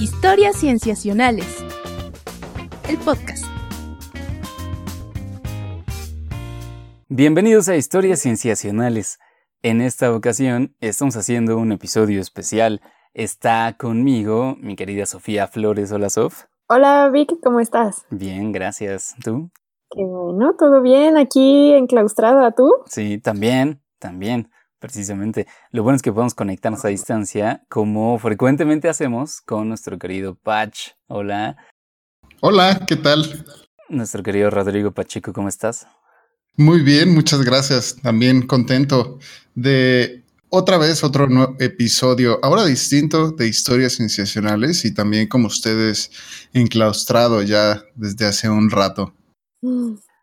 Historias Cienciacionales. El podcast. Bienvenidos a Historias Cienciacionales. En esta ocasión estamos haciendo un episodio especial. Está conmigo mi querida Sofía Flores. Hola, Sof. Hola, Vic, ¿cómo estás? Bien, gracias. ¿Tú? Qué bueno, todo bien aquí enclaustrada, ¿tú? Sí, también, también, precisamente. Lo bueno es que podemos conectarnos a distancia, como frecuentemente hacemos con nuestro querido Patch. Hola. Hola, ¿qué tal? Nuestro querido Rodrigo Pacheco, ¿cómo estás? Muy bien, muchas gracias. También contento de otra vez otro episodio, ahora distinto, de historias sensacionales y también como ustedes enclaustrado ya desde hace un rato.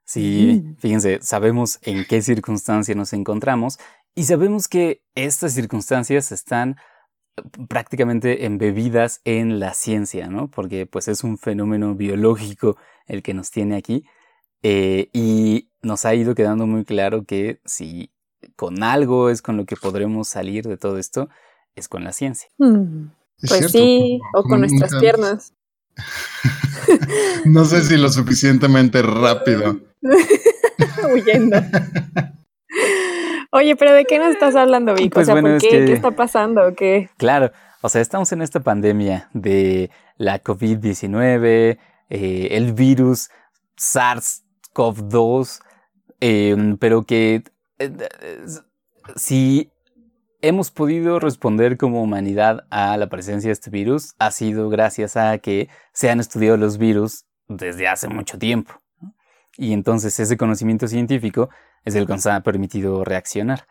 Sí, fíjense, sabemos en qué circunstancia nos encontramos y sabemos que estas circunstancias están eh, prácticamente embebidas en la ciencia, ¿no? Porque pues es un fenómeno biológico el que nos tiene aquí eh, y nos ha ido quedando muy claro que si con algo es con lo que podremos salir de todo esto, es con la ciencia. Mm, pues sí, o con nuestras piernas. no sé si lo suficientemente rápido. Huyendo. Oye, pero ¿de qué nos estás hablando, Vic? Pues o sea, bueno, ¿por es qué? que- ¿Qué está pasando? ¿Qué? Claro, o sea, estamos en esta pandemia de la COVID-19, eh, el virus SARS-CoV-2, eh, pero que eh, si hemos podido responder como humanidad a la presencia de este virus, ha sido gracias a que se han estudiado los virus desde hace mucho tiempo. Y entonces ese conocimiento científico es el que nos ha permitido reaccionar.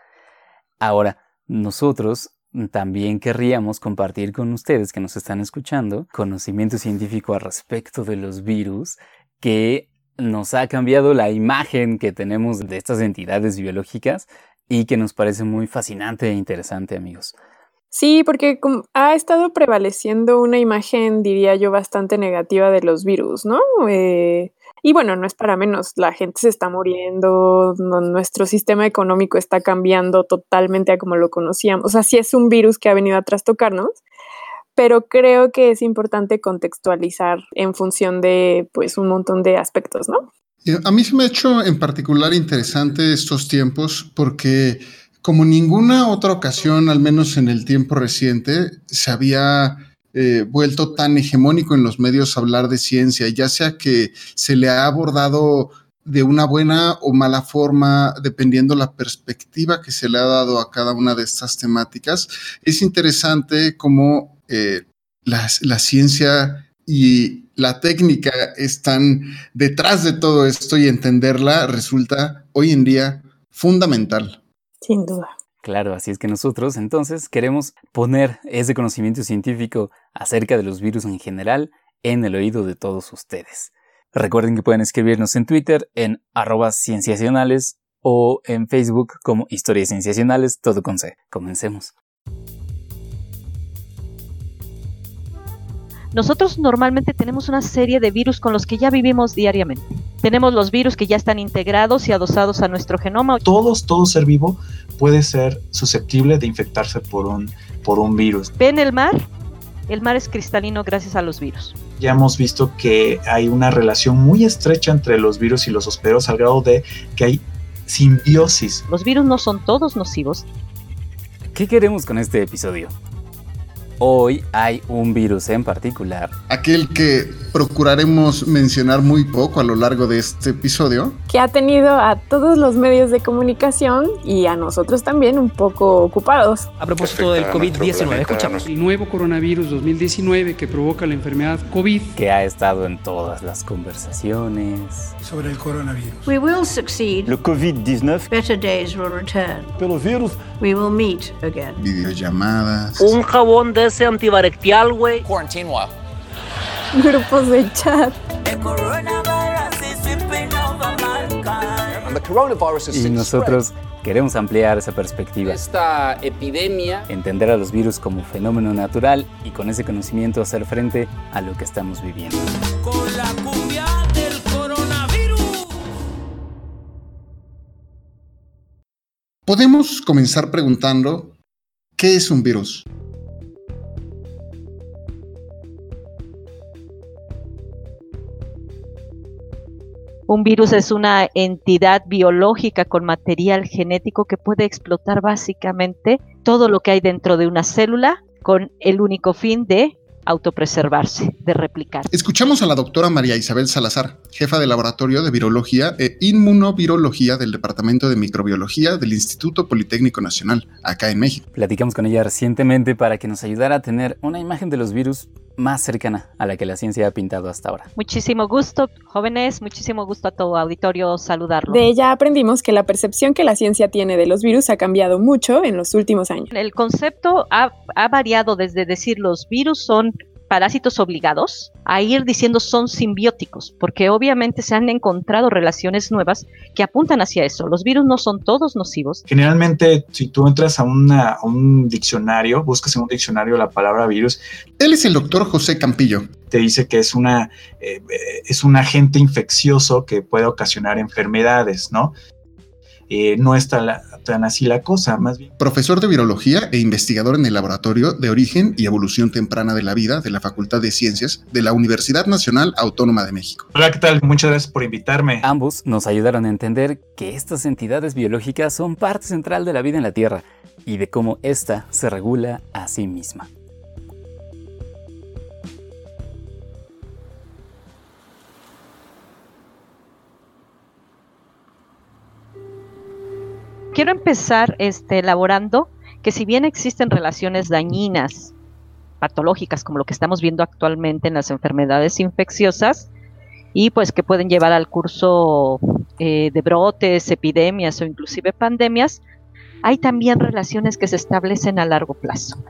Ahora, nosotros también querríamos compartir con ustedes que nos están escuchando conocimiento científico al respecto de los virus que nos ha cambiado la imagen que tenemos de estas entidades biológicas y que nos parece muy fascinante e interesante, amigos. Sí, porque ha estado prevaleciendo una imagen, diría yo, bastante negativa de los virus, ¿no? Eh, y bueno, no es para menos, la gente se está muriendo, no- nuestro sistema económico está cambiando totalmente a como lo conocíamos. O sea, sí es un virus que ha venido a trastocarnos, pero creo que es importante contextualizar en función de, pues, un montón de aspectos, ¿no? Eh, A mí se me ha hecho en particular interesante estos tiempos porque como ninguna otra ocasión, al menos en el tiempo reciente, se había eh, vuelto tan hegemónico en los medios hablar de ciencia, ya sea que se le ha abordado de una buena o mala forma, dependiendo la perspectiva que se le ha dado a cada una de estas temáticas. Es interesante cómo eh, la, la ciencia y la técnica están detrás de todo esto y entenderla resulta hoy en día fundamental. Sin duda. Claro, así es que nosotros entonces queremos poner ese conocimiento científico acerca de los virus en general en el oído de todos ustedes. Recuerden que pueden escribirnos en Twitter en arroba cienciacionales o en Facebook como Historias Cienciacionales, todo con C. Comencemos. Nosotros normalmente tenemos una serie de virus con los que ya vivimos diariamente. Tenemos los virus que ya están integrados y adosados a nuestro genoma. todos, todo ser vivo puede ser susceptible de infectarse por un, por un virus. ¿Ven el mar? El mar es cristalino gracias a los virus. Ya hemos visto que hay una relación muy estrecha entre los virus y los hospederos al grado de que hay simbiosis. Los virus no son todos nocivos. ¿Qué queremos con este episodio? Hoy hay un virus en particular Aquel que procuraremos mencionar muy poco a lo largo de este episodio. que ha tenido a todos los medios de comunicación y a nosotros también un poco ocupados. A propósito del COVID-19, escuchamos. El nuevo coronavirus 2019 que provoca la enfermedad COVID. que ha estado en todas las conversaciones. Sobre el coronavirus. We will succeed. Le Covid-19, Better days will return. pelo vírus, We will meet again. Videollamadas. Un jabón de ese antibacterial, güey. Grupos de chat. Y nosotros queremos ampliar esa perspectiva. Esta epidemia entender a los virus como fenómeno natural y con ese conocimiento hacer frente a lo que estamos viviendo. Con la cumbia del coronavirus. Podemos comenzar preguntando, ¿qué es un virus? Un virus es una entidad biológica con material genético que puede explotar básicamente todo lo que hay dentro de una célula con el único fin de autopreservarse, de replicar. Escuchamos a la doctora María Isabel Salazar, jefa de laboratorio de virología e inmunovirología del Departamento de Microbiología del Instituto Politécnico Nacional, acá en México. Platicamos con ella recientemente para que nos ayudara a tener una imagen de los virus más cercana a la que la ciencia ha pintado hasta ahora. Muchísimo gusto, jóvenes, muchísimo gusto a todo auditorio saludarlo. De ella aprendimos que la percepción que la ciencia tiene de los virus ha cambiado mucho en los últimos años. El concepto ha, ha variado desde decir los virus son parásitos obligados a ir diciendo son simbióticos, porque obviamente se han encontrado relaciones nuevas que apuntan hacia eso. Los virus no son todos nocivos. Generalmente, si tú entras a, una, a un diccionario, buscas en un diccionario la palabra virus. Él es el doctor José Campillo. Te dice que es, una, eh, es un agente infeccioso que puede ocasionar enfermedades, ¿no? Eh, no está la, tan así la cosa, más bien. Profesor de virología e investigador en el Laboratorio de Origen y Evolución Temprana de la Vida de la Facultad de Ciencias de la Universidad Nacional Autónoma de México. Hola, ¿qué tal? Muchas gracias por invitarme. Ambos nos ayudaron a entender que estas entidades biológicas son parte central de la vida en la Tierra y de cómo ésta se regula a sí misma. Quiero empezar este, elaborando que si bien existen relaciones dañinas, patológicas, como lo que estamos viendo actualmente en las enfermedades infecciosas, y pues que pueden llevar al curso eh, de brotes, epidemias o inclusive pandemias, hay también relaciones que se establecen a largo plazo,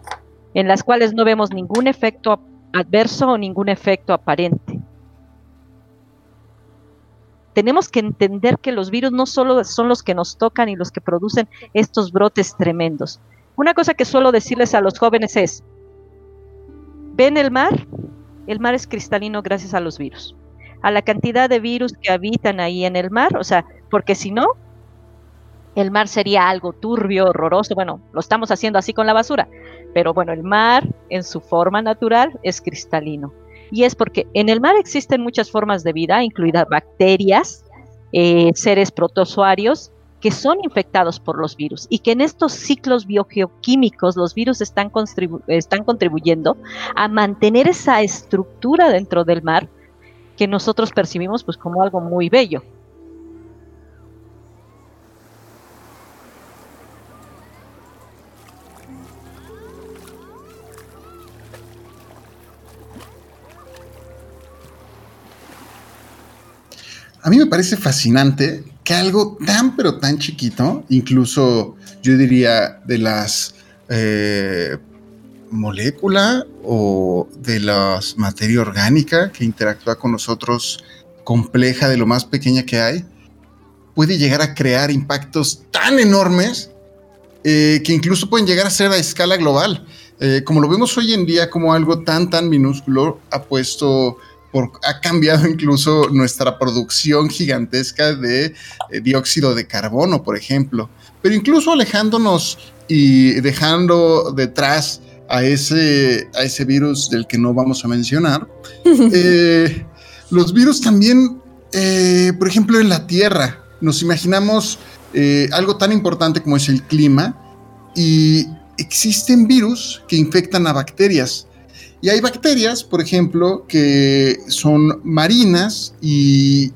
en las cuales no vemos ningún efecto adverso o ningún efecto aparente tenemos que entender que los virus no solo son los que nos tocan y los que producen estos brotes tremendos. Una cosa que suelo decirles a los jóvenes es, ¿ven el mar? El mar es cristalino gracias a los virus. A la cantidad de virus que habitan ahí en el mar, o sea, porque si no, el mar sería algo turbio, horroroso. Bueno, lo estamos haciendo así con la basura, pero bueno, el mar en su forma natural es cristalino y es porque en el mar existen muchas formas de vida, incluidas bacterias, eh, seres protozoarios, que son infectados por los virus y que en estos ciclos biogeoquímicos los virus están, están contribuyendo a mantener esa estructura dentro del mar que nosotros percibimos pues como algo muy bello. A mí me parece fascinante que algo tan pero tan chiquito, incluso yo diría de las eh, molécula o de la materia orgánica que interactúa con nosotros, compleja de lo más pequeña que hay, puede llegar a crear impactos tan enormes eh, que incluso pueden llegar a ser a escala global. Eh, como lo vemos hoy en día como algo tan, tan minúsculo, ha puesto ha cambiado incluso nuestra producción gigantesca de eh, dióxido de carbono, por ejemplo. Pero incluso alejándonos y dejando detrás a ese, a ese virus del que no vamos a mencionar, eh, los virus también, eh, por ejemplo, en la Tierra, nos imaginamos algo tan importante como es el clima y existen virus que infectan a bacterias. Y hay bacterias, por ejemplo, que son marinas y,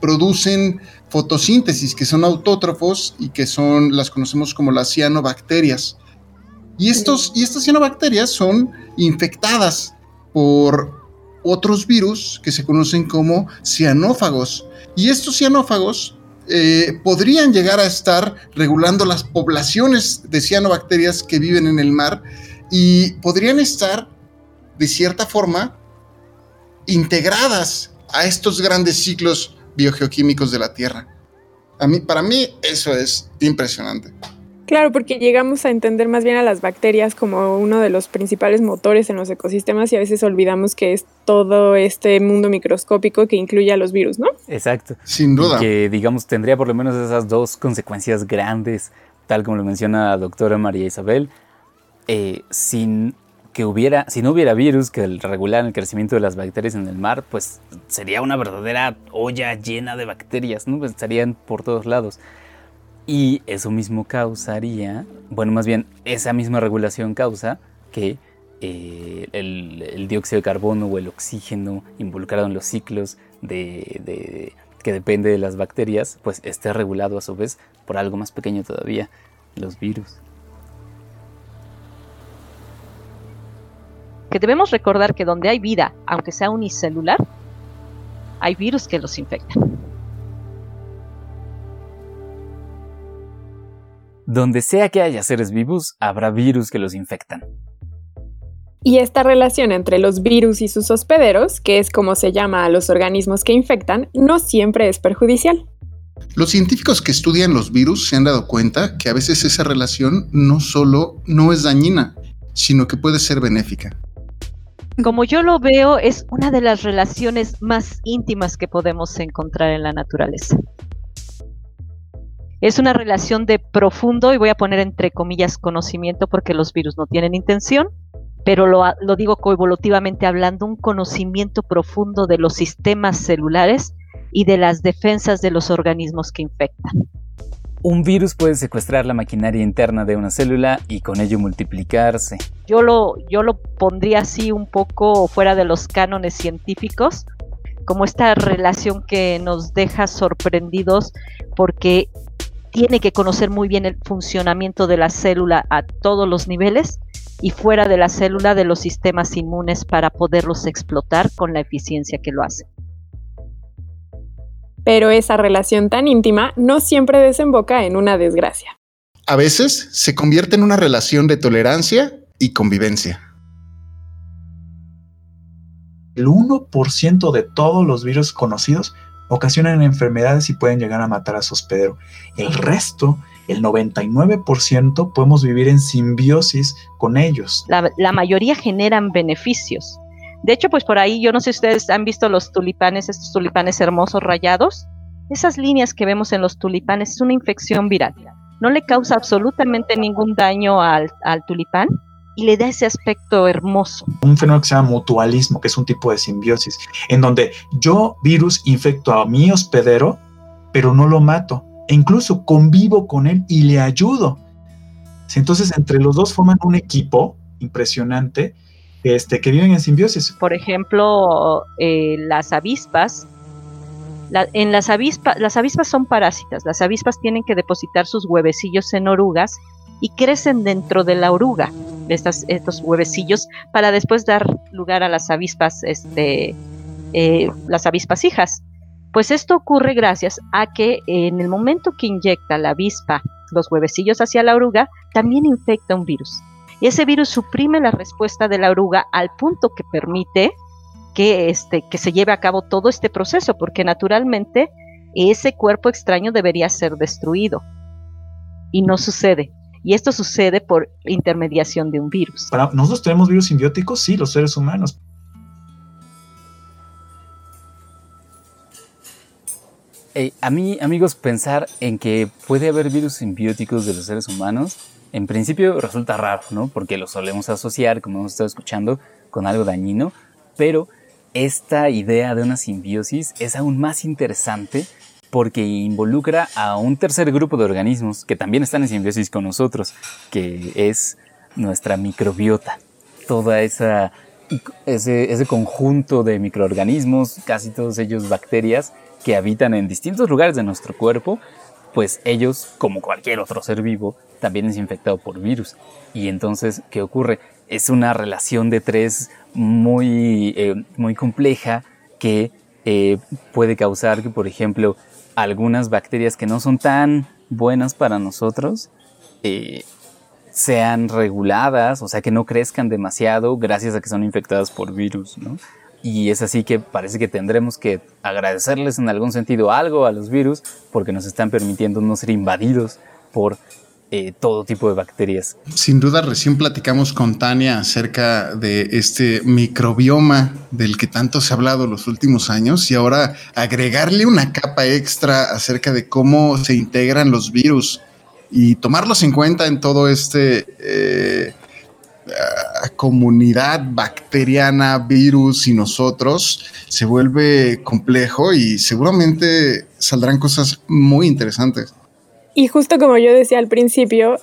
producen fotosíntesis, que son autótrofos y que son, las conocemos como las cianobacterias. Y, estos, y estas cianobacterias son infectadas por otros virus que se conocen como cianófagos. Y estos cianófagos eh, podrían llegar a estar regulando las poblaciones de cianobacterias que viven en el mar y podrían estar de cierta forma, integradas a estos grandes ciclos biogeoquímicos de la Tierra. A mí, para mí eso es impresionante. Claro, porque llegamos a entender más bien a las bacterias como uno de los principales motores en los ecosistemas y a veces olvidamos que es todo este mundo microscópico que incluye a los virus, ¿no? Exacto. Sin duda. que, digamos, tendría por lo menos esas dos consecuencias grandes, tal como lo menciona la doctora María Isabel. Eh, sin que hubiera, si no hubiera virus que regularan el crecimiento de las bacterias en el mar, pues sería una verdadera olla llena de bacterias, ¿no? Pues estarían por todos lados. Y eso mismo causaría, bueno, más bien, esa misma regulación causa que eh, el, dióxido de carbono o el oxígeno involucrado en los ciclos de, que depende de las bacterias, pues esté regulado a su vez por algo más pequeño todavía, los virus. Que debemos recordar que donde hay vida, aunque sea unicelular, hay virus que los infectan. Donde sea que haya seres vivos, habrá virus que los infectan. Y esta relación entre los virus y sus hospederos, que es como se llama a los organismos que infectan, no siempre es perjudicial. Los científicos que estudian los virus se han dado cuenta que a veces esa relación no solo no es dañina, sino que puede ser benéfica. Como yo lo veo, es una de las relaciones más íntimas que podemos encontrar en la naturaleza. Es una relación de profundo, y voy a poner entre comillas conocimiento porque los virus no tienen intención, pero lo, digo coevolutivamente hablando, un conocimiento profundo de los sistemas celulares y de las defensas de los organismos que infectan. Un virus puede secuestrar la maquinaria interna de una célula y con ello multiplicarse. Yo lo, yo lo pondría así un poco fuera de los cánones científicos, como esta relación que nos deja sorprendidos porque tiene que conocer muy bien el funcionamiento de la célula a todos los niveles y fuera de la célula de los sistemas inmunes para poderlos explotar con la eficiencia que lo hace. Pero esa relación tan íntima no siempre desemboca en una desgracia. A veces se convierte en una relación de tolerancia y convivencia. El 1% de todos los virus conocidos ocasionan enfermedades y pueden llegar a matar a su hospedero. El resto el 99% podemos vivir en simbiosis con ellos. La, mayoría generan beneficios. De hecho, pues por ahí, yo no sé si ustedes han visto los tulipanes, estos tulipanes hermosos rayados. Esas líneas que vemos en los tulipanes es una infección viral. No le causa absolutamente ningún daño al, tulipán y le da ese aspecto hermoso. Un fenómeno que se llama mutualismo, que es un tipo de simbiosis, en donde yo, virus, infecto a mi hospedero, pero no lo mato e incluso convivo con él y le ayudo. Entonces, entre los dos forman un equipo impresionante este, que viven en simbiosis. Por ejemplo, eh, las avispas. en las avispas, las avispas son parásitas. Las avispas tienen que depositar sus huevecillos en orugas y crecen dentro de la oruga, estas, estos huevecillos, para después dar lugar a las avispas, este, eh, las avispas hijas. Pues esto ocurre gracias a que en el momento que inyecta la avispa los huevecillos hacia la oruga, también infecta un virus. Y ese virus suprime la respuesta de la oruga al punto que permite que, este, que se lleve a cabo todo este proceso, porque naturalmente ese cuerpo extraño debería ser destruido. Y no sucede. Y esto sucede por intermediación de un virus. Para, ¿Nosotros tenemos virus simbióticos? Sí, los seres humanos. a mí, amigos, pensar en que puede haber virus simbióticos de los seres humanos, en principio resulta raro, ¿no? Porque lo solemos asociar, como hemos estado escuchando, con algo dañino, pero esta idea de una simbiosis es aún más interesante porque involucra a un tercer grupo de organismos que también están en simbiosis con nosotros, que es nuestra microbiota. Toda esa ese, ese conjunto de microorganismos, casi todos ellos bacterias, que habitan en distintos lugares de nuestro cuerpo, pues ellos, como cualquier otro ser vivo, también es infectado por virus. Y entonces, ¿qué ocurre? Es una relación de tres muy, eh, muy compleja que eh, puede causar que, por ejemplo, algunas bacterias que no son tan buenas para nosotros eh, sean reguladas, o sea, que no crezcan demasiado gracias a que son infectadas por virus, ¿no? Y es así que parece que tendremos que agradecerles en algún sentido algo a los virus porque nos están permitiendo no ser invadidos por eh, todo tipo de bacterias. Sin duda, recién platicamos con Tania acerca de este microbioma del que tanto se ha hablado los últimos años y ahora agregarle una capa extra acerca de cómo se integran los virus y tomarlos en cuenta en todo este... Eh, uh, comunidad bacteriana, virus y nosotros se vuelve complejo y seguramente saldrán cosas muy interesantes. Y justo como yo decía al principio,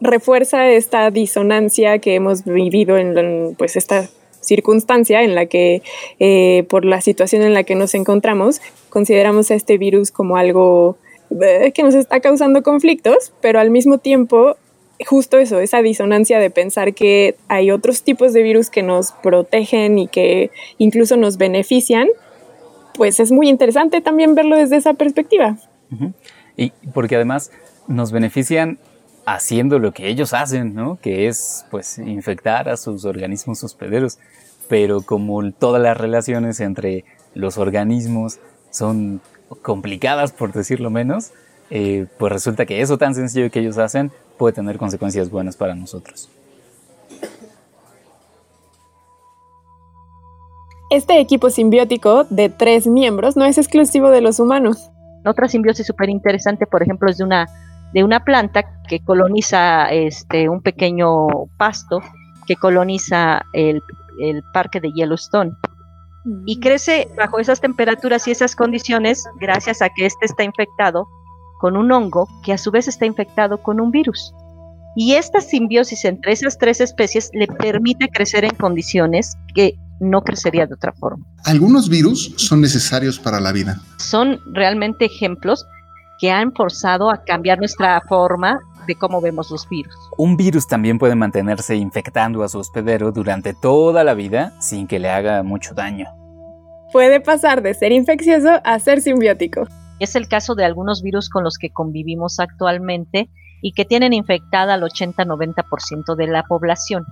refuerza esta disonancia que hemos vivido en pues esta circunstancia en la que eh, por la situación en la que nos encontramos consideramos a este virus como algo eh, que nos está causando conflictos, pero al mismo tiempo justo eso, esa disonancia de pensar que hay otros tipos de virus que nos protegen y que incluso nos benefician, pues es muy interesante también verlo desde esa perspectiva. Y porque además nos benefician haciendo lo que ellos hacen, ¿no? Que es pues infectar a sus organismos hospederos. Pero como todas las relaciones entre los organismos son complicadas, por decirlo menos, eh, pues resulta que eso tan sencillo que ellos hacen puede tener consecuencias buenas para nosotros. Este equipo simbiótico de tres miembros no es exclusivo de los humanos. Otra simbiosis súper interesante, por ejemplo, es de una, de una planta que coloniza este, un pequeño pasto que coloniza el, el parque de Yellowstone. Y mm. crece bajo esas temperaturas y esas condiciones gracias a que éste está infectado con un hongo que a su vez está infectado con un virus. Y esta simbiosis entre esas tres especies le permite crecer en condiciones que no crecería de otra forma. Algunos virus son necesarios para la vida. Son realmente ejemplos que han forzado a cambiar nuestra forma de cómo vemos los virus. Un virus también puede mantenerse infectando a su hospedero durante toda la vida sin que le haga mucho daño. Puede pasar de ser infeccioso a ser simbiótico. Es el caso de algunos virus con los que convivimos actualmente y que tienen infectada al 80-90% de la población.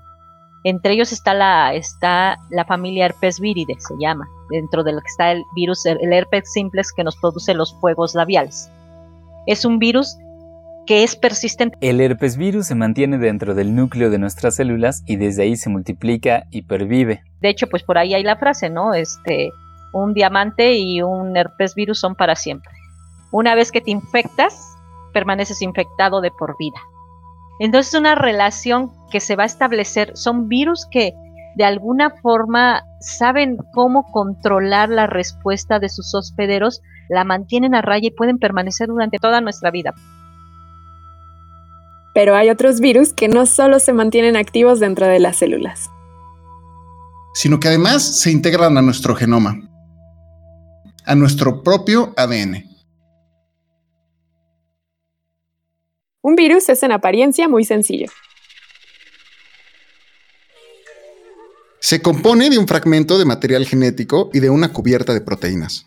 Entre ellos está la, está la familia herpes se llama, dentro de lo que está el virus, el herpes simplex que nos produce los fuegos labiales. Es un virus que es persistente. El herpes virus se mantiene dentro del núcleo de nuestras células y desde ahí se multiplica y pervive. De hecho, pues por ahí hay la frase, ¿no? Este, un diamante y un herpes virus son para siempre. Una vez que te infectas, permaneces infectado de por vida. Entonces es una relación que se va a establecer, son virus que de alguna forma saben cómo controlar la respuesta de sus hospederos, la mantienen a raya y pueden permanecer durante toda nuestra vida. Pero hay otros virus que no solo se mantienen activos dentro de las células, sino que además se integran a nuestro genoma a nuestro propio ADN. Un virus es en apariencia muy sencillo. Se compone de un fragmento de material genético y de una cubierta de proteínas.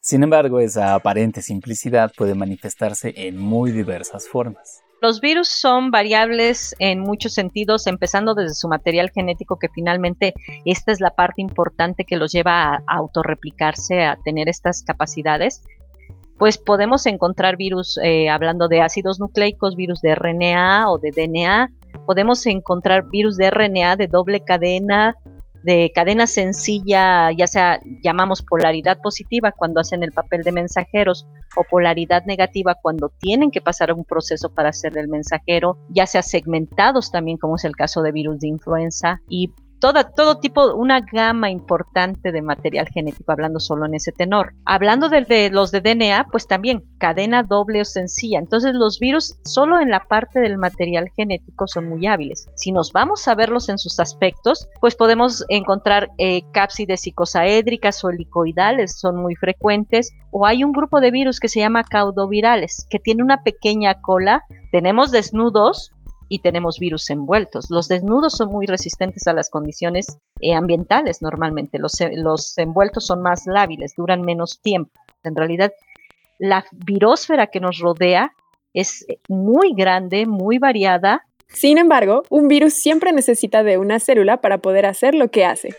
Sin embargo, esa aparente simplicidad puede manifestarse en muy diversas formas. Los virus son variables en muchos sentidos, empezando desde su material genético, que finalmente esta es la parte importante que los lleva a autorreplicarse, a tener estas capacidades. Pues podemos encontrar virus, eh, hablando de ácidos nucleicos, virus de RNA o de DNA, podemos encontrar virus de RNA de doble cadena, de cadena sencilla, ya sea llamamos polaridad positiva cuando hacen el papel de mensajeros o polaridad negativa cuando tienen que pasar un proceso para ser el mensajero, ya sea segmentados también como es el caso de virus de influenza y todo tipo, una gama importante de material genético, hablando solo en ese tenor. Hablando de, los de DNA, pues también cadena doble o sencilla. Entonces los virus solo en la parte del material genético son muy hábiles. Si nos vamos a verlos en sus aspectos, pues podemos encontrar eh, cápsides icosaédricas o helicoidales, son muy frecuentes. O hay un grupo de virus que se llama caudovirales, que tiene una pequeña cola. Tenemos desnudos, y tenemos virus envueltos. Los desnudos son muy resistentes a las condiciones eh, ambientales normalmente. Los, eh, los envueltos son más lábiles, duran menos tiempo. En realidad, la virósfera que nos rodea es eh, muy grande, muy variada. Sin embargo, un virus siempre necesita de una célula para poder hacer lo que hace.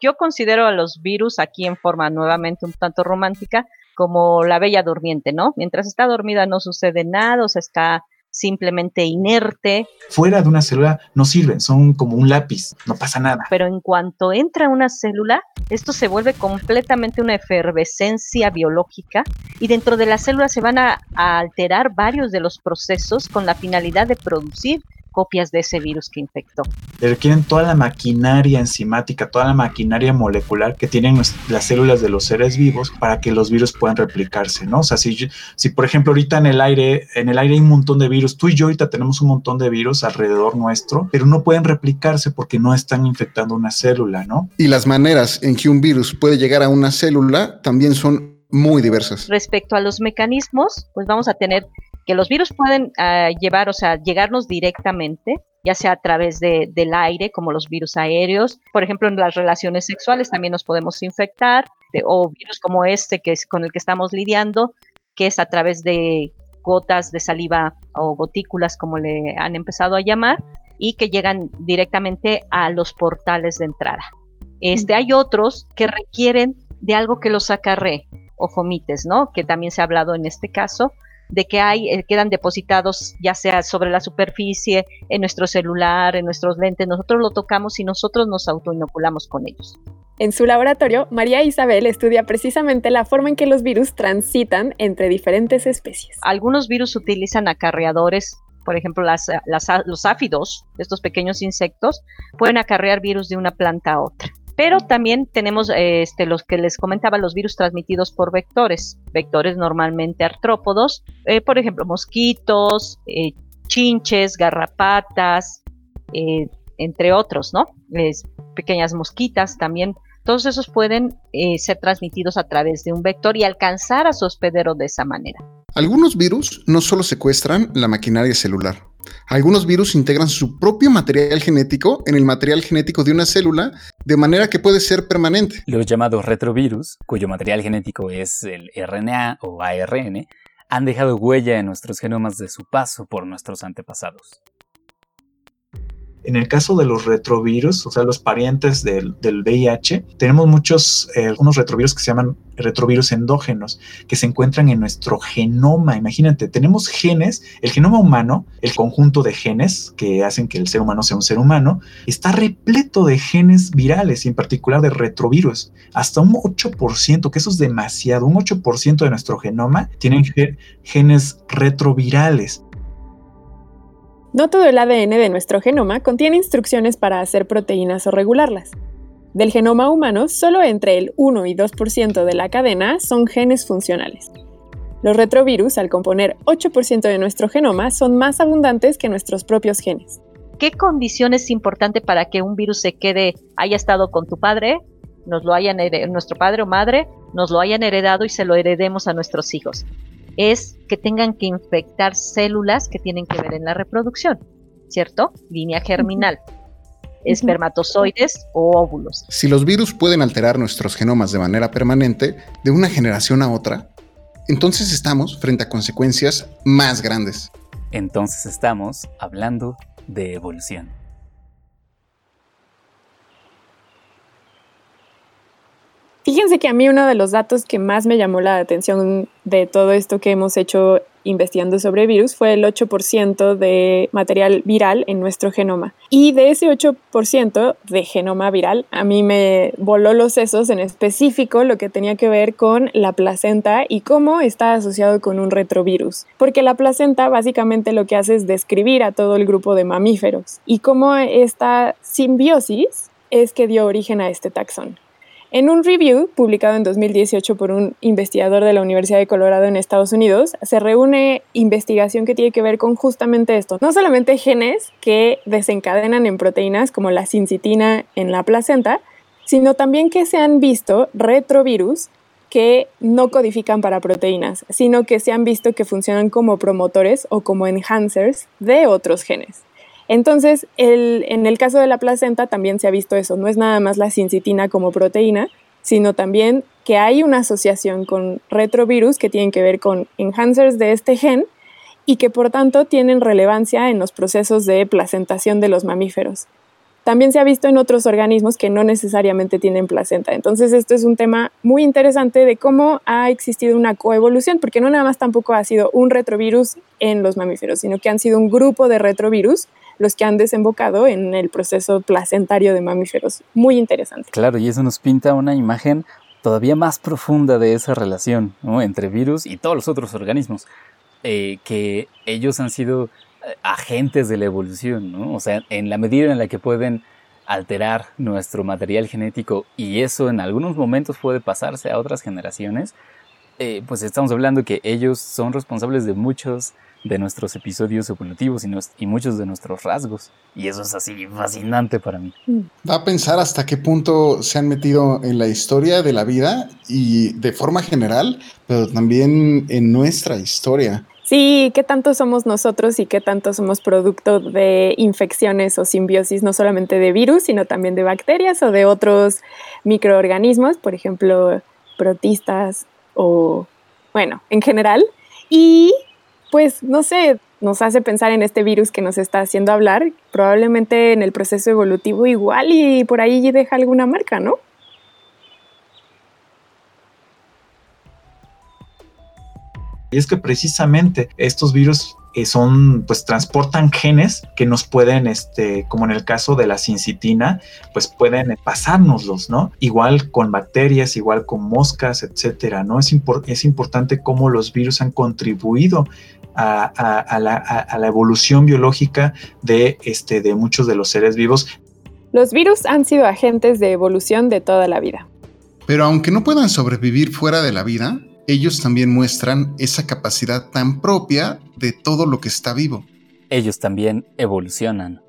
Yo considero a los virus aquí en forma nuevamente un tanto romántica como la bella durmiente, ¿no? Mientras está dormida no sucede nada, o sea, está simplemente inerte. Fuera de una célula no sirven, son como un lápiz, no pasa nada. Pero en cuanto entra una célula, esto se vuelve completamente una efervescencia biológica y dentro de la célula se van a, a alterar varios de los procesos con la finalidad de producir copias de ese virus que infectó. Requieren toda la maquinaria enzimática, toda la maquinaria molecular que tienen las células de los seres vivos para que los virus puedan replicarse, ¿no? O sea, si, si por ejemplo ahorita en el aire, en el aire hay un montón de virus, tú y yo ahorita tenemos un montón de virus alrededor nuestro, pero no pueden replicarse porque no están infectando una célula, ¿no? Y las maneras en que un virus puede llegar a una célula también son muy diversas. Respecto a los mecanismos, pues vamos a tener que los virus pueden uh, llevar, o sea, llegarnos directamente, ya sea a través de, del aire, como los virus aéreos. Por ejemplo, en las relaciones sexuales también nos podemos infectar, de, o virus como este, que es con el que estamos lidiando, que es a través de gotas de saliva o gotículas, como le han empezado a llamar, y que llegan directamente a los portales de entrada. Este, hay otros que requieren de algo que los acarree, o fomites, ¿no? Que también se ha hablado en este caso, de que hay, eh, quedan depositados ya sea sobre la superficie, en nuestro celular, en nuestros lentes, nosotros lo tocamos y nosotros nos autoinoculamos con ellos. En su laboratorio, María Isabel estudia precisamente la forma en que los virus transitan entre diferentes especies. Algunos virus utilizan acarreadores, por ejemplo, las, las, los áfidos, estos pequeños insectos, pueden acarrear virus de una planta a otra. Pero también tenemos este, los que les comentaba, los virus transmitidos por vectores, vectores normalmente artrópodos, eh, por ejemplo, mosquitos, eh, chinches, garrapatas, eh, entre otros, ¿no? pequeñas mosquitas también. Todos esos pueden ser transmitidos a través de un vector y alcanzar a su hospedero de esa manera. Algunos virus no solo secuestran la maquinaria celular, algunos virus integran su propio material genético en el material genético de una célula de manera que puede ser permanente. Los llamados retrovirus, cuyo material genético es el RNA o ARN, han dejado huella en nuestros genomas de su paso por nuestros antepasados. En el caso de los retrovirus, o sea, los parientes del, del VIH, tenemos muchos, eh, algunos retrovirus que se llaman retrovirus endógenos, que se encuentran en nuestro genoma. Imagínate, tenemos genes, el genoma humano, el conjunto de genes que hacen que el ser humano sea un ser humano, está repleto de genes virales y en particular de retrovirus. Hasta un 8%, que eso es demasiado, un 8% de nuestro genoma tienen genes retrovirales. No todo el ADN de nuestro genoma contiene instrucciones para hacer proteínas o regularlas. Del genoma humano, solo entre el 1 y 2% de la cadena son genes funcionales. Los retrovirus, al componer 8% de nuestro genoma, son más abundantes que nuestros propios genes. ¿Qué condición es importante para que un virus se quede, haya estado con tu padre, nos lo hayan nuestro padre o madre, nos lo hayan heredado y se lo heredemos a nuestros hijos? Es que tengan que infectar células que tienen que ver en la reproducción, ¿cierto? Línea germinal. espermatozoides o óvulos. Si los virus pueden alterar nuestros genomas de manera permanente, de una generación a otra, entonces estamos frente a consecuencias más grandes. Entonces estamos hablando de evolución. Fíjense que a mí uno de los datos que más me llamó la atención de todo esto que hemos hecho investigando sobre virus fue el 8% de material viral en nuestro genoma. Y de ese 8% de genoma viral, a mí me voló los sesos en específico lo que tenía que ver con la placenta y cómo está asociado con un retrovirus. Porque la placenta básicamente lo que hace es describir a todo el grupo de mamíferos y cómo esta simbiosis es que dio origen a este taxón. En un review publicado en 2018 por un investigador de la Universidad de Colorado en Estados Unidos, se reúne investigación que tiene que ver con justamente esto. No solamente genes que desencadenan en proteínas como la sincitina en la placenta, sino también que se han visto retrovirus que no codifican para proteínas, sino que se han visto que funcionan como promotores o como enhancers de otros genes. Entonces, en el caso de la placenta también se ha visto eso, no es nada más la sincitina como proteína, sino también que hay una asociación con retrovirus que tienen que ver con enhancers de este gen y que por tanto tienen relevancia en los procesos de placentación de los mamíferos. también se ha visto en otros organismos que no necesariamente tienen placenta. Entonces esto es un tema muy interesante de cómo ha existido una coevolución, porque no nada más tampoco ha sido un retrovirus en los mamíferos, sino que han sido un grupo de retrovirus los que han desembocado en el proceso placentario de mamíferos. Muy interesante. Claro, y eso nos pinta una imagen todavía más profunda de esa relación entre virus y todos los otros organismos, eh, que ellos han sido eh, agentes de la evolución, ¿no? O sea, en la medida en la que pueden alterar nuestro material genético y eso en algunos momentos puede pasarse a otras generaciones, eh, pues estamos hablando que ellos son responsables de muchos de nuestros episodios evolutivos y, y, muchos de nuestros rasgos. Y eso es así fascinante para mí. Va a pensar hasta qué punto se han metido en la historia de la vida y de forma general, pero también en nuestra historia. Sí, qué tanto somos nosotros y qué tanto somos producto de infecciones o simbiosis, no solamente de virus, sino también de bacterias o de otros microorganismos, por ejemplo, protistas o, bueno, en general. Y pues no sé, nos hace pensar en este virus que nos está haciendo hablar, probablemente en el proceso evolutivo igual y por ahí deja alguna marca, ¿no? Y es que precisamente estos virus eh, son, pues transportan genes que nos pueden, este, como en el caso de la sincitina, pues pueden pasárnoslos, ¿no? Igual con bacterias, igual con moscas, etcétera, ¿no? Es, es importante cómo los virus han contribuido a, la, evolución biológica de, este, de muchos de los seres vivos. Los virus han sido agentes de evolución de toda la vida. Pero aunque no puedan sobrevivir fuera de la vida, ellos también muestran esa capacidad tan propia de todo lo que está vivo. Ellos también evolucionan.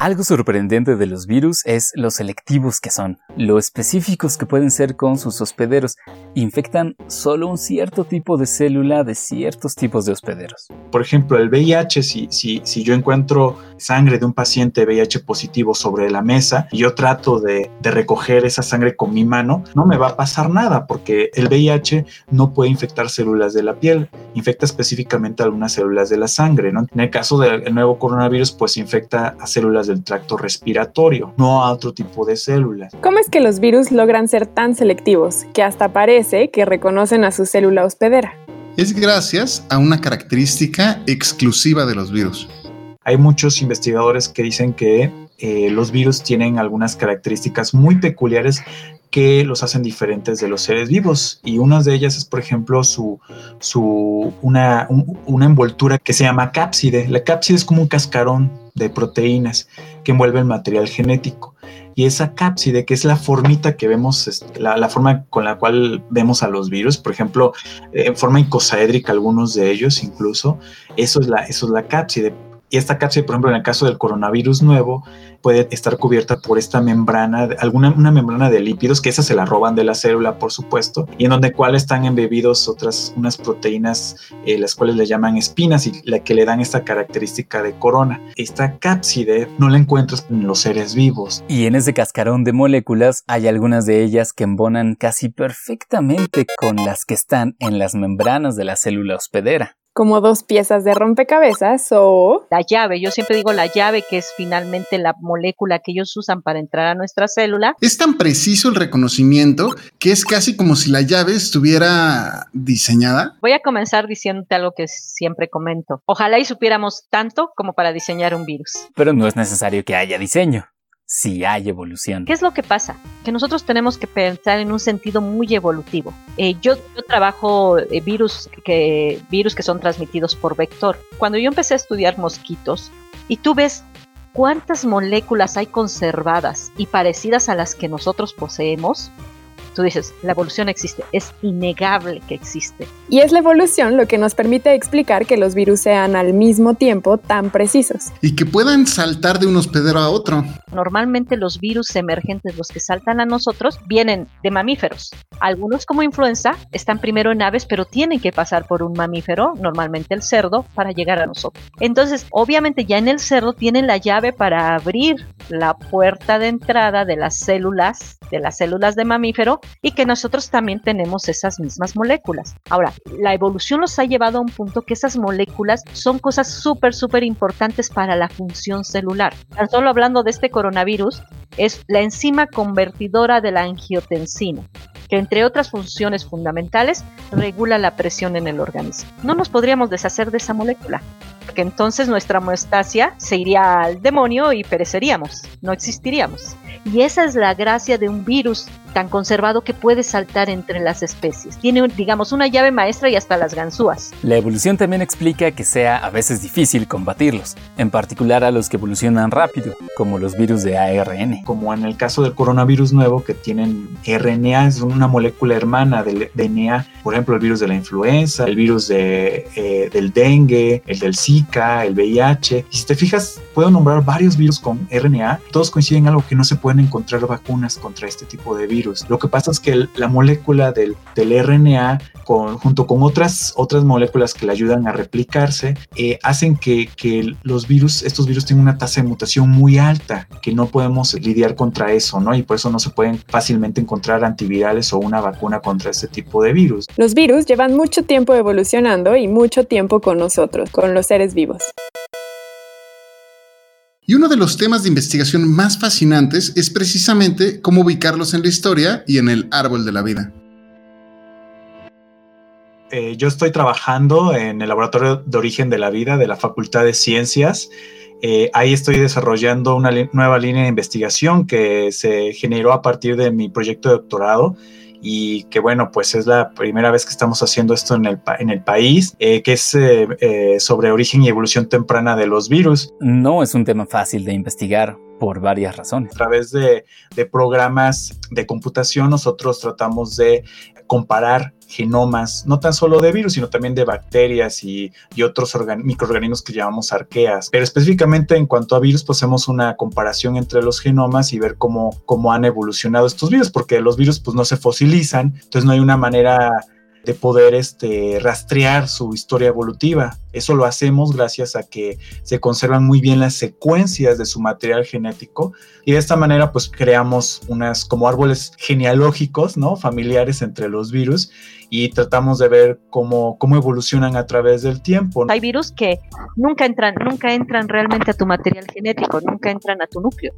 Algo sorprendente de los virus es lo selectivos que son, lo específicos que pueden ser con sus hospederos. Infectan solo un cierto tipo de célula de ciertos tipos de hospederos. Por ejemplo, el VIH, si, si, si yo encuentro sangre de un paciente VIH positivo sobre la mesa y yo trato de, de recoger esa sangre con mi mano, no me va a pasar nada porque el VIH no puede infectar células de la piel, infecta específicamente algunas células de la sangre. ¿no? En el caso del nuevo coronavirus, pues infecta a células del tracto respiratorio, no a otro tipo de células. ¿Cómo es que los virus logran ser tan selectivos que hasta parece que reconocen a su célula hospedera? Es gracias a una característica exclusiva de los virus. Hay muchos investigadores que dicen que eh, los virus tienen algunas características muy peculiares que los hacen diferentes de los seres vivos. Y una de ellas es, por ejemplo, su, su, una, una envoltura que se llama cápside. La cápside es como un cascarón de proteínas que envuelve el material genético. Y esa cápside, que es la formita que vemos, la, forma con la cual vemos a los virus, por ejemplo, en forma icosaédrica, algunos de ellos incluso, eso es la, eso es la cápside y esta cápside, por ejemplo, en el caso del coronavirus nuevo, puede estar cubierta por esta membrana, alguna una membrana de lípidos, que esa se la roban de la célula, por supuesto, y en donde cual están embebidos otras, unas proteínas, eh, las cuales le llaman espinas y la que le dan esta característica de corona. Esta cápside no la encuentras en los seres vivos. Y en ese cascarón de moléculas hay algunas de ellas que embonan casi perfectamente con las que están en las membranas de la célula hospedera como dos piezas de rompecabezas o... La llave, yo siempre digo la llave que es finalmente la molécula que ellos usan para entrar a nuestra célula. Es tan preciso el reconocimiento que es casi como si la llave estuviera diseñada. Voy a comenzar diciéndote algo que siempre comento. Ojalá y supiéramos tanto como para diseñar un virus. Pero no es necesario que haya diseño si hay evolución. ¿Qué es lo que pasa? Que nosotros tenemos que pensar en un sentido muy evolutivo. Eh, yo, trabajo eh, virus, que, virus que son transmitidos por vector. Cuando yo empecé a estudiar mosquitos y tú ves cuántas moléculas hay conservadas y parecidas a las que nosotros poseemos, tú dices, la evolución existe, es innegable que existe. Y es la evolución lo que nos permite explicar que los virus sean al mismo tiempo tan precisos. Y que puedan saltar de un hospedero a otro. Normalmente los virus emergentes, los que saltan a nosotros, vienen de mamíferos. Algunos como influenza están primero en aves, pero tienen que pasar por un mamífero, normalmente el cerdo, para llegar a nosotros. Entonces, obviamente ya en el cerdo tienen la llave para abrir la puerta de entrada de las células, de las células de mamífero, y que nosotros también tenemos esas mismas moléculas. Ahora, la evolución nos ha llevado a un punto que esas moléculas son cosas súper, súper importantes para la función celular. Tan solo hablando de este coronavirus, es la enzima convertidora de la angiotensina que entre otras funciones fundamentales regula la presión en el organismo. No nos podríamos deshacer de esa molécula, porque entonces nuestra homeostasia se iría al demonio y pereceríamos, no existiríamos. Y esa es la gracia de un virus tan conservado que puede saltar entre las especies. Tiene, digamos, una llave maestra y hasta las ganzúas. La evolución también explica que sea a veces difícil combatirlos, en particular a los que evolucionan rápido, como los virus de ARN. Como en el caso del coronavirus nuevo, que tienen RNA, es una molécula hermana del DNA, por ejemplo, el virus de la influenza, el virus de, eh, del dengue, el del Zika, el VIH. Y si te fijas, puedo nombrar varios virus con RNA, todos coinciden en algo que no se pueden encontrar vacunas contra este tipo de virus. Lo que pasa es que la molécula del, del RNA, con, junto con otras, otras moléculas que le ayudan a replicarse, eh, hacen que, que, los virus, estos virus tienen una tasa de mutación muy alta, que no podemos lidiar contra eso, ¿no? Y por eso no se pueden fácilmente encontrar antivirales o una vacuna contra este tipo de virus. Los virus llevan mucho tiempo evolucionando y mucho tiempo con nosotros, con los seres vivos. Y uno de los temas de investigación más fascinantes es precisamente cómo ubicarlos en la historia y en el árbol de la vida. Eh, yo estoy trabajando en el Laboratorio de Origen de la Vida de la Facultad de Ciencias. Eh, ahí estoy desarrollando una nueva línea de investigación que se generó a partir de mi proyecto de doctorado y que bueno, pues es la primera vez que estamos haciendo esto en el, en el país, eh, que es eh, eh, sobre origen y evolución temprana de los virus. No es un tema fácil de investigar por varias razones. A través de, de programas de computación nosotros tratamos de comparar genomas, no tan solo de virus, sino también de bacterias y, otros microorganismos que llamamos arqueas. Pero específicamente en cuanto a virus, pues hacemos una comparación entre los genomas y ver cómo, cómo han evolucionado estos virus, porque los virus pues no se fosilizan, entonces no hay una manera de poder este, rastrear su historia evolutiva. Eso lo hacemos gracias a que se conservan muy bien las secuencias de su material genético y de esta manera pues creamos unas como árboles genealógicos, ¿no? Familiares entre los virus y tratamos de ver cómo, cómo evolucionan a través del tiempo. Hay virus que nunca entran, nunca entran realmente a tu material genético, nunca entran a tu núcleo.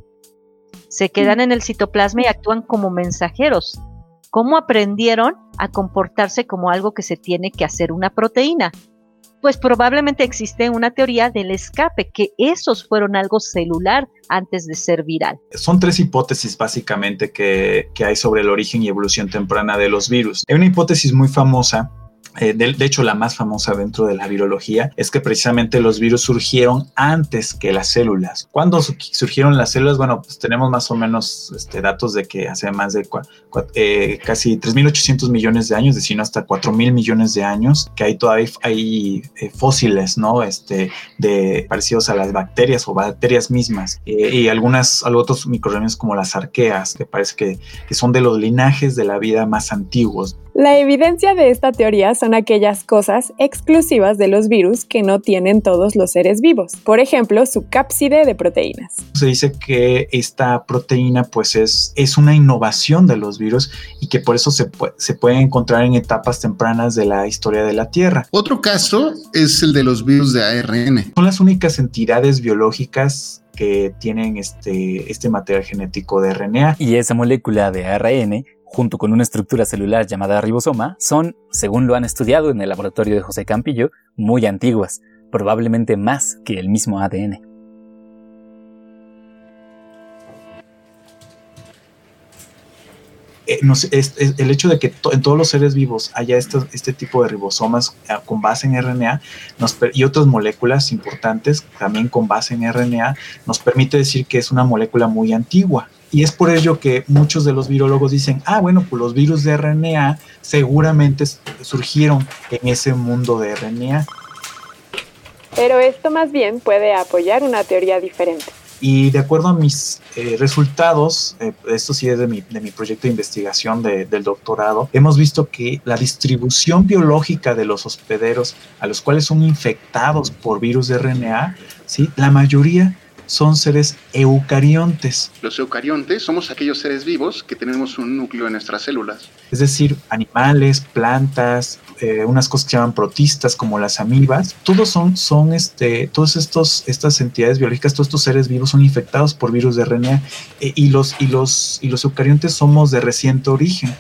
Se quedan en el citoplasma y actúan como mensajeros ¿Cómo aprendieron a comportarse como algo que se tiene que hacer una proteína? Pues probablemente existe una teoría del escape, que esos fueron algo celular antes de ser viral. Son tres hipótesis básicamente que, hay sobre el origen y evolución temprana de los virus. Hay una hipótesis muy famosa eh, de, hecho, la más famosa dentro de la virología es que precisamente los virus surgieron antes que las células. ¿Cuándo surgieron las células? Bueno, pues tenemos más o menos este, datos de que hace más de eh, casi 3.800 millones de años, decir, hasta 4.000 millones de años, que hay todavía hay eh, fósiles, ¿no? Este, de, parecidos a las bacterias o bacterias mismas. Eh, y algunas, otros microorganismos como las arqueas, que parece que son de los linajes de la vida más antiguos. La evidencia de esta teoría son aquellas cosas exclusivas de los virus que no tienen todos los seres vivos. Por ejemplo, su cápside de proteínas. Se dice que esta proteína pues es, es una innovación de los virus y que por eso se, se puede encontrar en etapas tempranas de la historia de la Tierra. Otro caso es el de los virus de ARN. Son las únicas entidades biológicas que tienen este, este material genético de RNA. Y esa molécula de ARN junto con una estructura celular llamada ribosoma, son, según lo han estudiado en el laboratorio de José Campillo, muy antiguas, probablemente más que el mismo ADN. Eh, el hecho de que en todos los seres vivos haya este tipo de ribosomas eh, con base en RNA y otras moléculas importantes también con base en RNA nos permite decir que es una molécula muy antigua. Y es por ello que muchos de los virólogos dicen, ah, bueno, pues los virus de RNA seguramente surgieron en ese mundo de RNA. Pero esto más bien puede apoyar una teoría diferente. Y de acuerdo a mis eh, resultados, eh, esto sí es de mi, de mi proyecto de investigación de, del doctorado, hemos visto que la distribución biológica de los hospederos a los cuales son infectados por virus de RNA, ¿sí? la mayoría son seres eucariontes. Los eucariontes somos aquellos seres vivos que tenemos un núcleo en nuestras células. Es decir, animales, plantas, eh, unas cosas que se llaman protistas como las amibas, todos son, son este, todos estos, estas entidades biológicas, todos estos seres vivos son infectados por virus de RNA eh, y, los, y, los, y los eucariontes somos de reciente origen.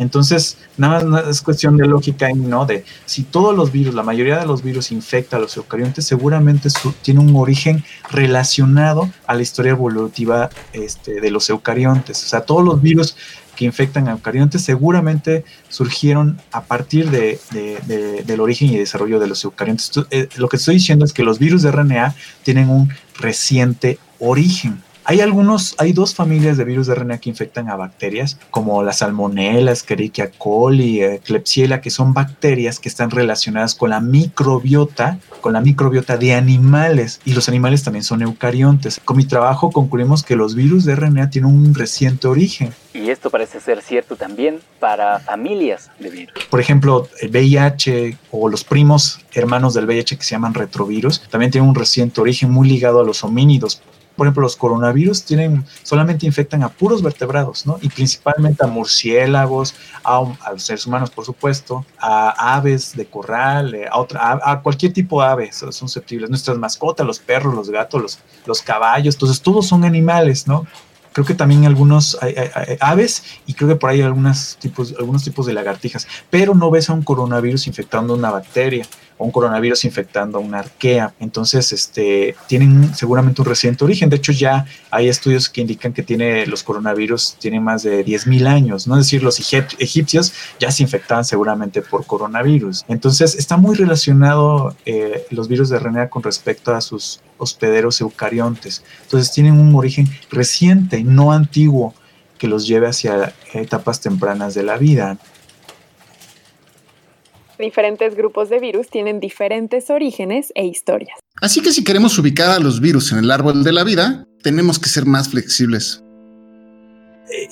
Entonces, nada más es cuestión de lógica, ¿no? De si todos los virus, la mayoría de los virus infecta a los eucariontes, seguramente tiene un origen relacionado a la historia evolutiva este, de los eucariontes. O sea, todos los virus que infectan a eucariontes seguramente surgieron a partir de, del origen y desarrollo de los eucariontes. Eh, lo que estoy diciendo es que los virus de RNA tienen un reciente origen. Hay algunos, hay dos familias de virus de RNA que infectan a bacterias, como la salmonella, Escherichia coli, Klebsiella, que son bacterias que están relacionadas con la microbiota, con la microbiota de animales, y los animales también son eucariontes. Con mi trabajo concluimos que los virus de RNA tienen un reciente origen. Y esto parece ser cierto también para familias de virus. Por ejemplo, el VIH o los primos hermanos del VIH que se llaman retrovirus también tienen un reciente origen muy ligado a los homínidos por ejemplo, los coronavirus tienen, solamente infectan a puros vertebrados, ¿no? Y principalmente a murciélagos, a, los seres humanos, por supuesto, a aves de corral, eh, a, otra, a, cualquier tipo de aves son susceptibles. Nuestras mascotas, los perros, los gatos, los, los caballos, entonces todos son animales, ¿no? creo que también algunos hay, aves y creo que por ahí algunos tipos, algunos tipos de lagartijas, pero no ves a un coronavirus infectando una bacteria un coronavirus infectando a una arquea. Entonces, este, tienen seguramente un reciente origen. De hecho, ya hay estudios que indican que tiene, los coronavirus tienen más de 10.000 años, ¿no? Es decir, los egipcios ya se infectaban seguramente por coronavirus. Entonces, está muy relacionado eh, los virus de RNA con respecto a sus hospederos eucariontes. Entonces, tienen un origen reciente, no antiguo, que los lleve hacia etapas tempranas de la vida diferentes grupos de virus tienen diferentes orígenes e historias. Así que si queremos ubicar a los virus en el árbol de la vida, tenemos que ser más flexibles.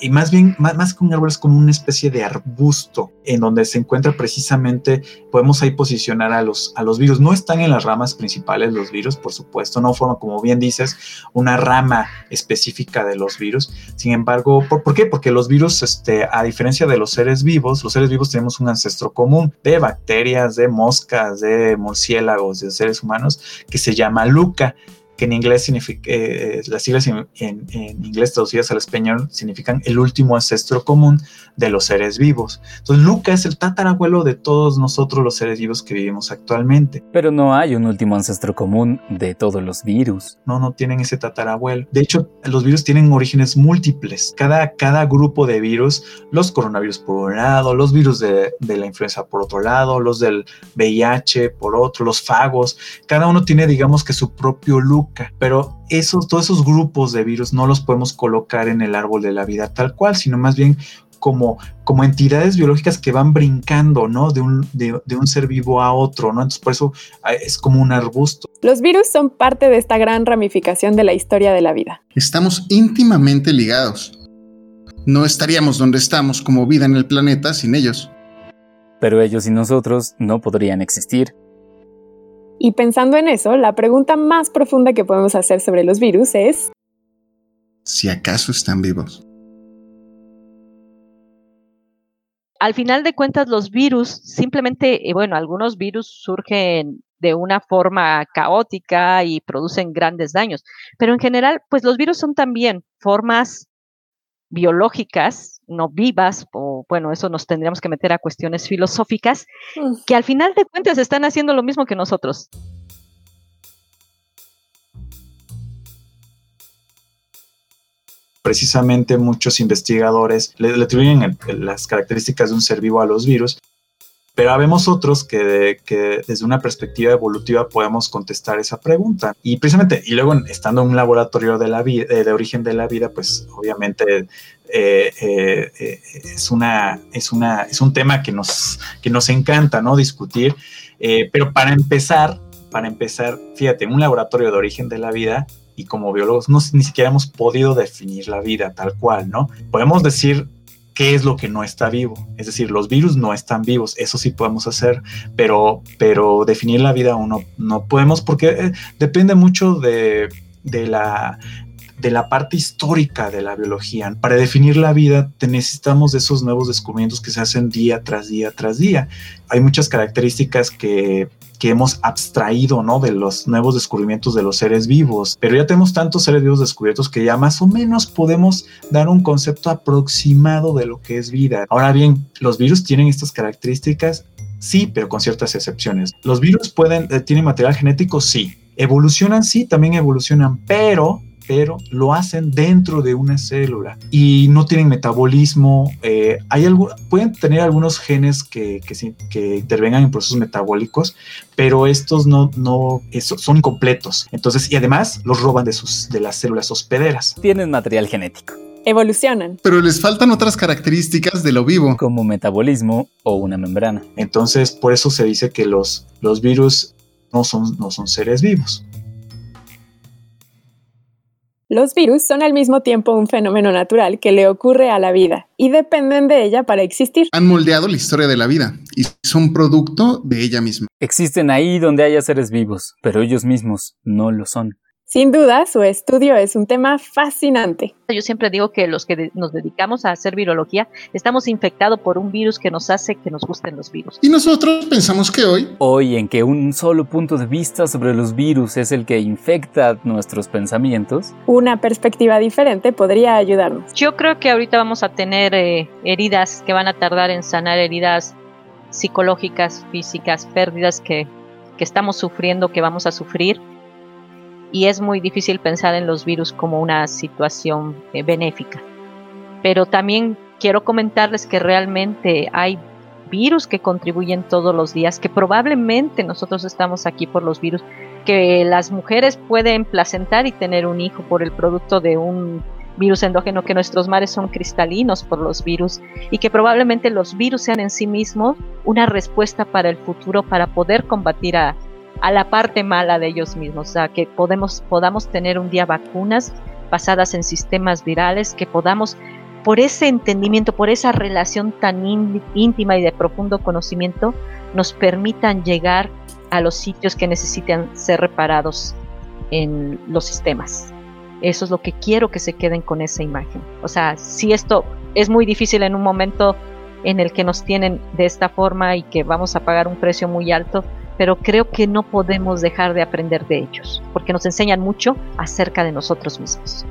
Y más bien, más, que un árbol, es como una especie de arbusto en donde se encuentra precisamente, podemos ahí posicionar a los, a los virus. No están en las ramas principales los virus, por supuesto, no forman, como bien dices, una rama específica de los virus. Sin embargo, ¿por, qué? Porque los virus, este, a diferencia de los seres vivos, los seres vivos tenemos un ancestro común de bacterias, de moscas, de murciélagos, de seres humanos, que se llama Luca que en inglés significa, eh, las siglas en, inglés traducidas al español significan el último ancestro común de los seres vivos. Entonces, Luca es el tatarabuelo de todos nosotros los seres vivos que vivimos actualmente. Pero no hay un último ancestro común de todos los virus. No, no tienen ese tatarabuelo. De hecho, los virus tienen orígenes múltiples. Cada, cada grupo de virus, los coronavirus por un lado, los virus de, de la influenza por otro lado, los del VIH por otro, los fagos, cada uno tiene, digamos que su propio Luca pero esos, todos esos grupos de virus no los podemos colocar en el árbol de la vida tal cual, sino más bien como, como entidades biológicas que van brincando, ¿no? De un, de, un ser vivo a otro, ¿no? Entonces por eso ah, es como un arbusto. Los virus son parte de esta gran ramificación de la historia de la vida. Estamos íntimamente ligados. No estaríamos donde estamos como vida en el planeta sin ellos. Pero ellos y nosotros no podrían existir. Y pensando en eso, la pregunta más profunda que podemos hacer sobre los virus es... Si acaso están vivos. Al final de cuentas, los virus, simplemente, eh, bueno, algunos virus surgen de una forma caótica y producen grandes daños, pero en general, pues los virus son también formas biológicas, no vivas, o bueno, eso nos tendríamos que meter a cuestiones filosóficas, mm. que al final de cuentas están haciendo lo mismo que nosotros. Precisamente muchos investigadores le, atribuyen las características de un ser vivo a los virus, pero habemos otros que, desde una perspectiva evolutiva podemos contestar esa pregunta. Y precisamente, y luego estando en un laboratorio de, la vida, de origen de la vida, pues obviamente eh, eh, es, una, es, una, es un tema que nos, que nos encanta ¿no? discutir. Eh, pero para empezar, para empezar, fíjate, un laboratorio de origen de la vida y como biólogos no, ni siquiera hemos podido definir la vida tal cual, ¿no? Podemos decir qué es lo que no está vivo. Es decir, los virus no están vivos, eso sí podemos hacer, pero, pero definir la vida aún no, no podemos porque depende mucho de, de la de la parte histórica de la biología. Para definir la vida necesitamos de esos nuevos descubrimientos que se hacen día tras día tras día. Hay muchas características que, que hemos abstraído ¿no? de los nuevos descubrimientos de los seres vivos, pero ya tenemos tantos seres vivos descubiertos que ya más o menos podemos dar un concepto aproximado de lo que es vida. Ahora bien, los virus tienen estas características, sí, pero con ciertas excepciones. Los virus pueden, eh, tienen material genético, sí. Evolucionan, sí, también evolucionan, pero pero lo hacen dentro de una célula y no tienen metabolismo. Eh, hay algo, pueden tener algunos genes que, que, que, intervengan en procesos metabólicos, pero estos no, no eso, son incompletos. Entonces, y además los roban de, sus, de las células hospederas. Tienen material genético. Evolucionan. Pero les faltan otras características de lo vivo. Como metabolismo o una membrana. Entonces, por eso se dice que los, los virus no son, no son seres vivos. Los virus son al mismo tiempo un fenómeno natural que le ocurre a la vida y dependen de ella para existir. Han moldeado la historia de la vida y son producto de ella misma. Existen ahí donde haya seres vivos, pero ellos mismos no lo son. Sin duda, su estudio es un tema fascinante. Yo siempre digo que los que de nos dedicamos a hacer virología estamos infectados por un virus que nos hace que nos gusten los virus. Y nosotros pensamos que hoy... Hoy en que un solo punto de vista sobre los virus es el que infecta nuestros pensamientos. Una perspectiva diferente podría ayudarnos. Yo creo que ahorita vamos a tener eh, heridas que van a tardar en sanar, heridas psicológicas, físicas, pérdidas que, que estamos sufriendo, que vamos a sufrir y es muy difícil pensar en los virus como una situación eh, benéfica. Pero también quiero comentarles que realmente hay virus que contribuyen todos los días, que probablemente nosotros estamos aquí por los virus, que las mujeres pueden placentar y tener un hijo por el producto de un virus endógeno, que nuestros mares son cristalinos por los virus y que probablemente los virus sean en sí mismos una respuesta para el futuro para poder combatir a, a la parte mala de ellos mismos, o sea, que podemos, podamos tener un día vacunas basadas en sistemas virales, que podamos, por ese entendimiento, por esa relación tan íntima y de profundo conocimiento, nos permitan llegar a los sitios que necesitan ser reparados en los sistemas. Eso es lo que quiero que se queden con esa imagen. O sea, si esto es muy difícil en un momento en el que nos tienen de esta forma y que vamos a pagar un precio muy alto, pero creo que no podemos dejar de aprender de ellos, porque nos enseñan mucho acerca de nosotros mismos.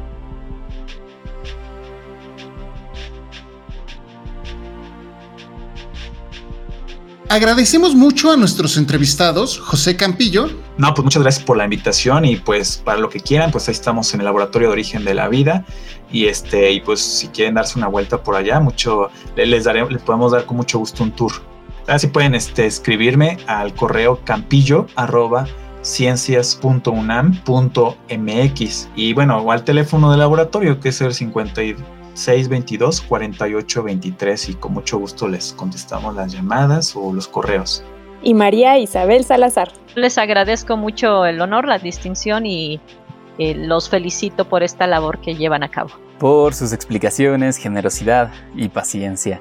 Agradecemos mucho a nuestros entrevistados, José Campillo. No, pues muchas gracias por la invitación y pues para lo que quieran, pues ahí estamos en el Laboratorio de Origen de la Vida y este y pues si quieren darse una vuelta por allá, mucho les daré, les podemos dar con mucho gusto un tour. Así pueden este, escribirme al correo campillo arroba ciencias.unam.mx y bueno, o al teléfono del laboratorio que es el 5622 4823 y con mucho gusto les contestamos las llamadas o los correos. Y María Isabel Salazar. Les agradezco mucho el honor, la distinción y eh, los felicito por esta labor que llevan a cabo. Por sus explicaciones, generosidad y paciencia.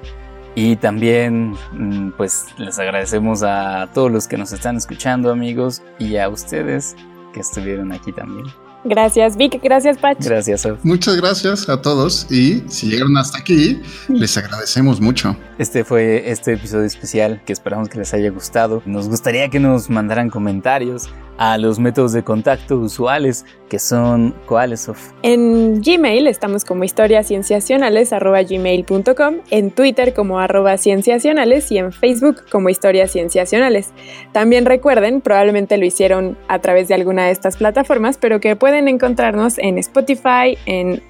Y también, mm, pues, les agradecemos a todos los que nos están escuchando, amigos, y a ustedes que estuvieron aquí también. Gracias, Vic. Gracias, Pach. Gracias, Sof. Muchas gracias a todos y si llegaron hasta aquí, les agradecemos mucho. Este fue este episodio especial que esperamos que les haya gustado. Nos gustaría que nos mandaran comentarios a los métodos de contacto usuales que son cuáles Sof. En Gmail estamos como historiascienciacionales@gmail.com, en Twitter como arroba cienciacionales y en Facebook como historias cienciacionales. También recuerden, probablemente lo hicieron a través de alguna de estas plataformas, pero que pueden encontrarnos en Spotify, en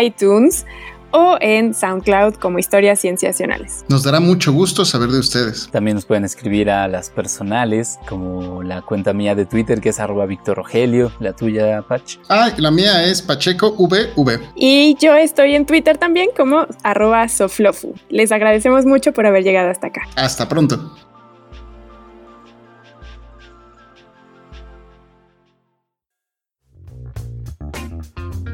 iTunes o en SoundCloud como Historias Cienciacionales. Nos dará mucho gusto saber de ustedes. También nos pueden escribir a las personales, como la cuenta mía de Twitter que es arroba Víctor Rogelio, la tuya, Pach. Ah, la mía es Pacheco VV. Y yo estoy en Twitter también como arroba Soflofu. Les agradecemos mucho por haber llegado hasta acá. Hasta pronto.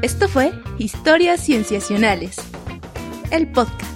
Esto fue Historias Cienciacionales, el podcast.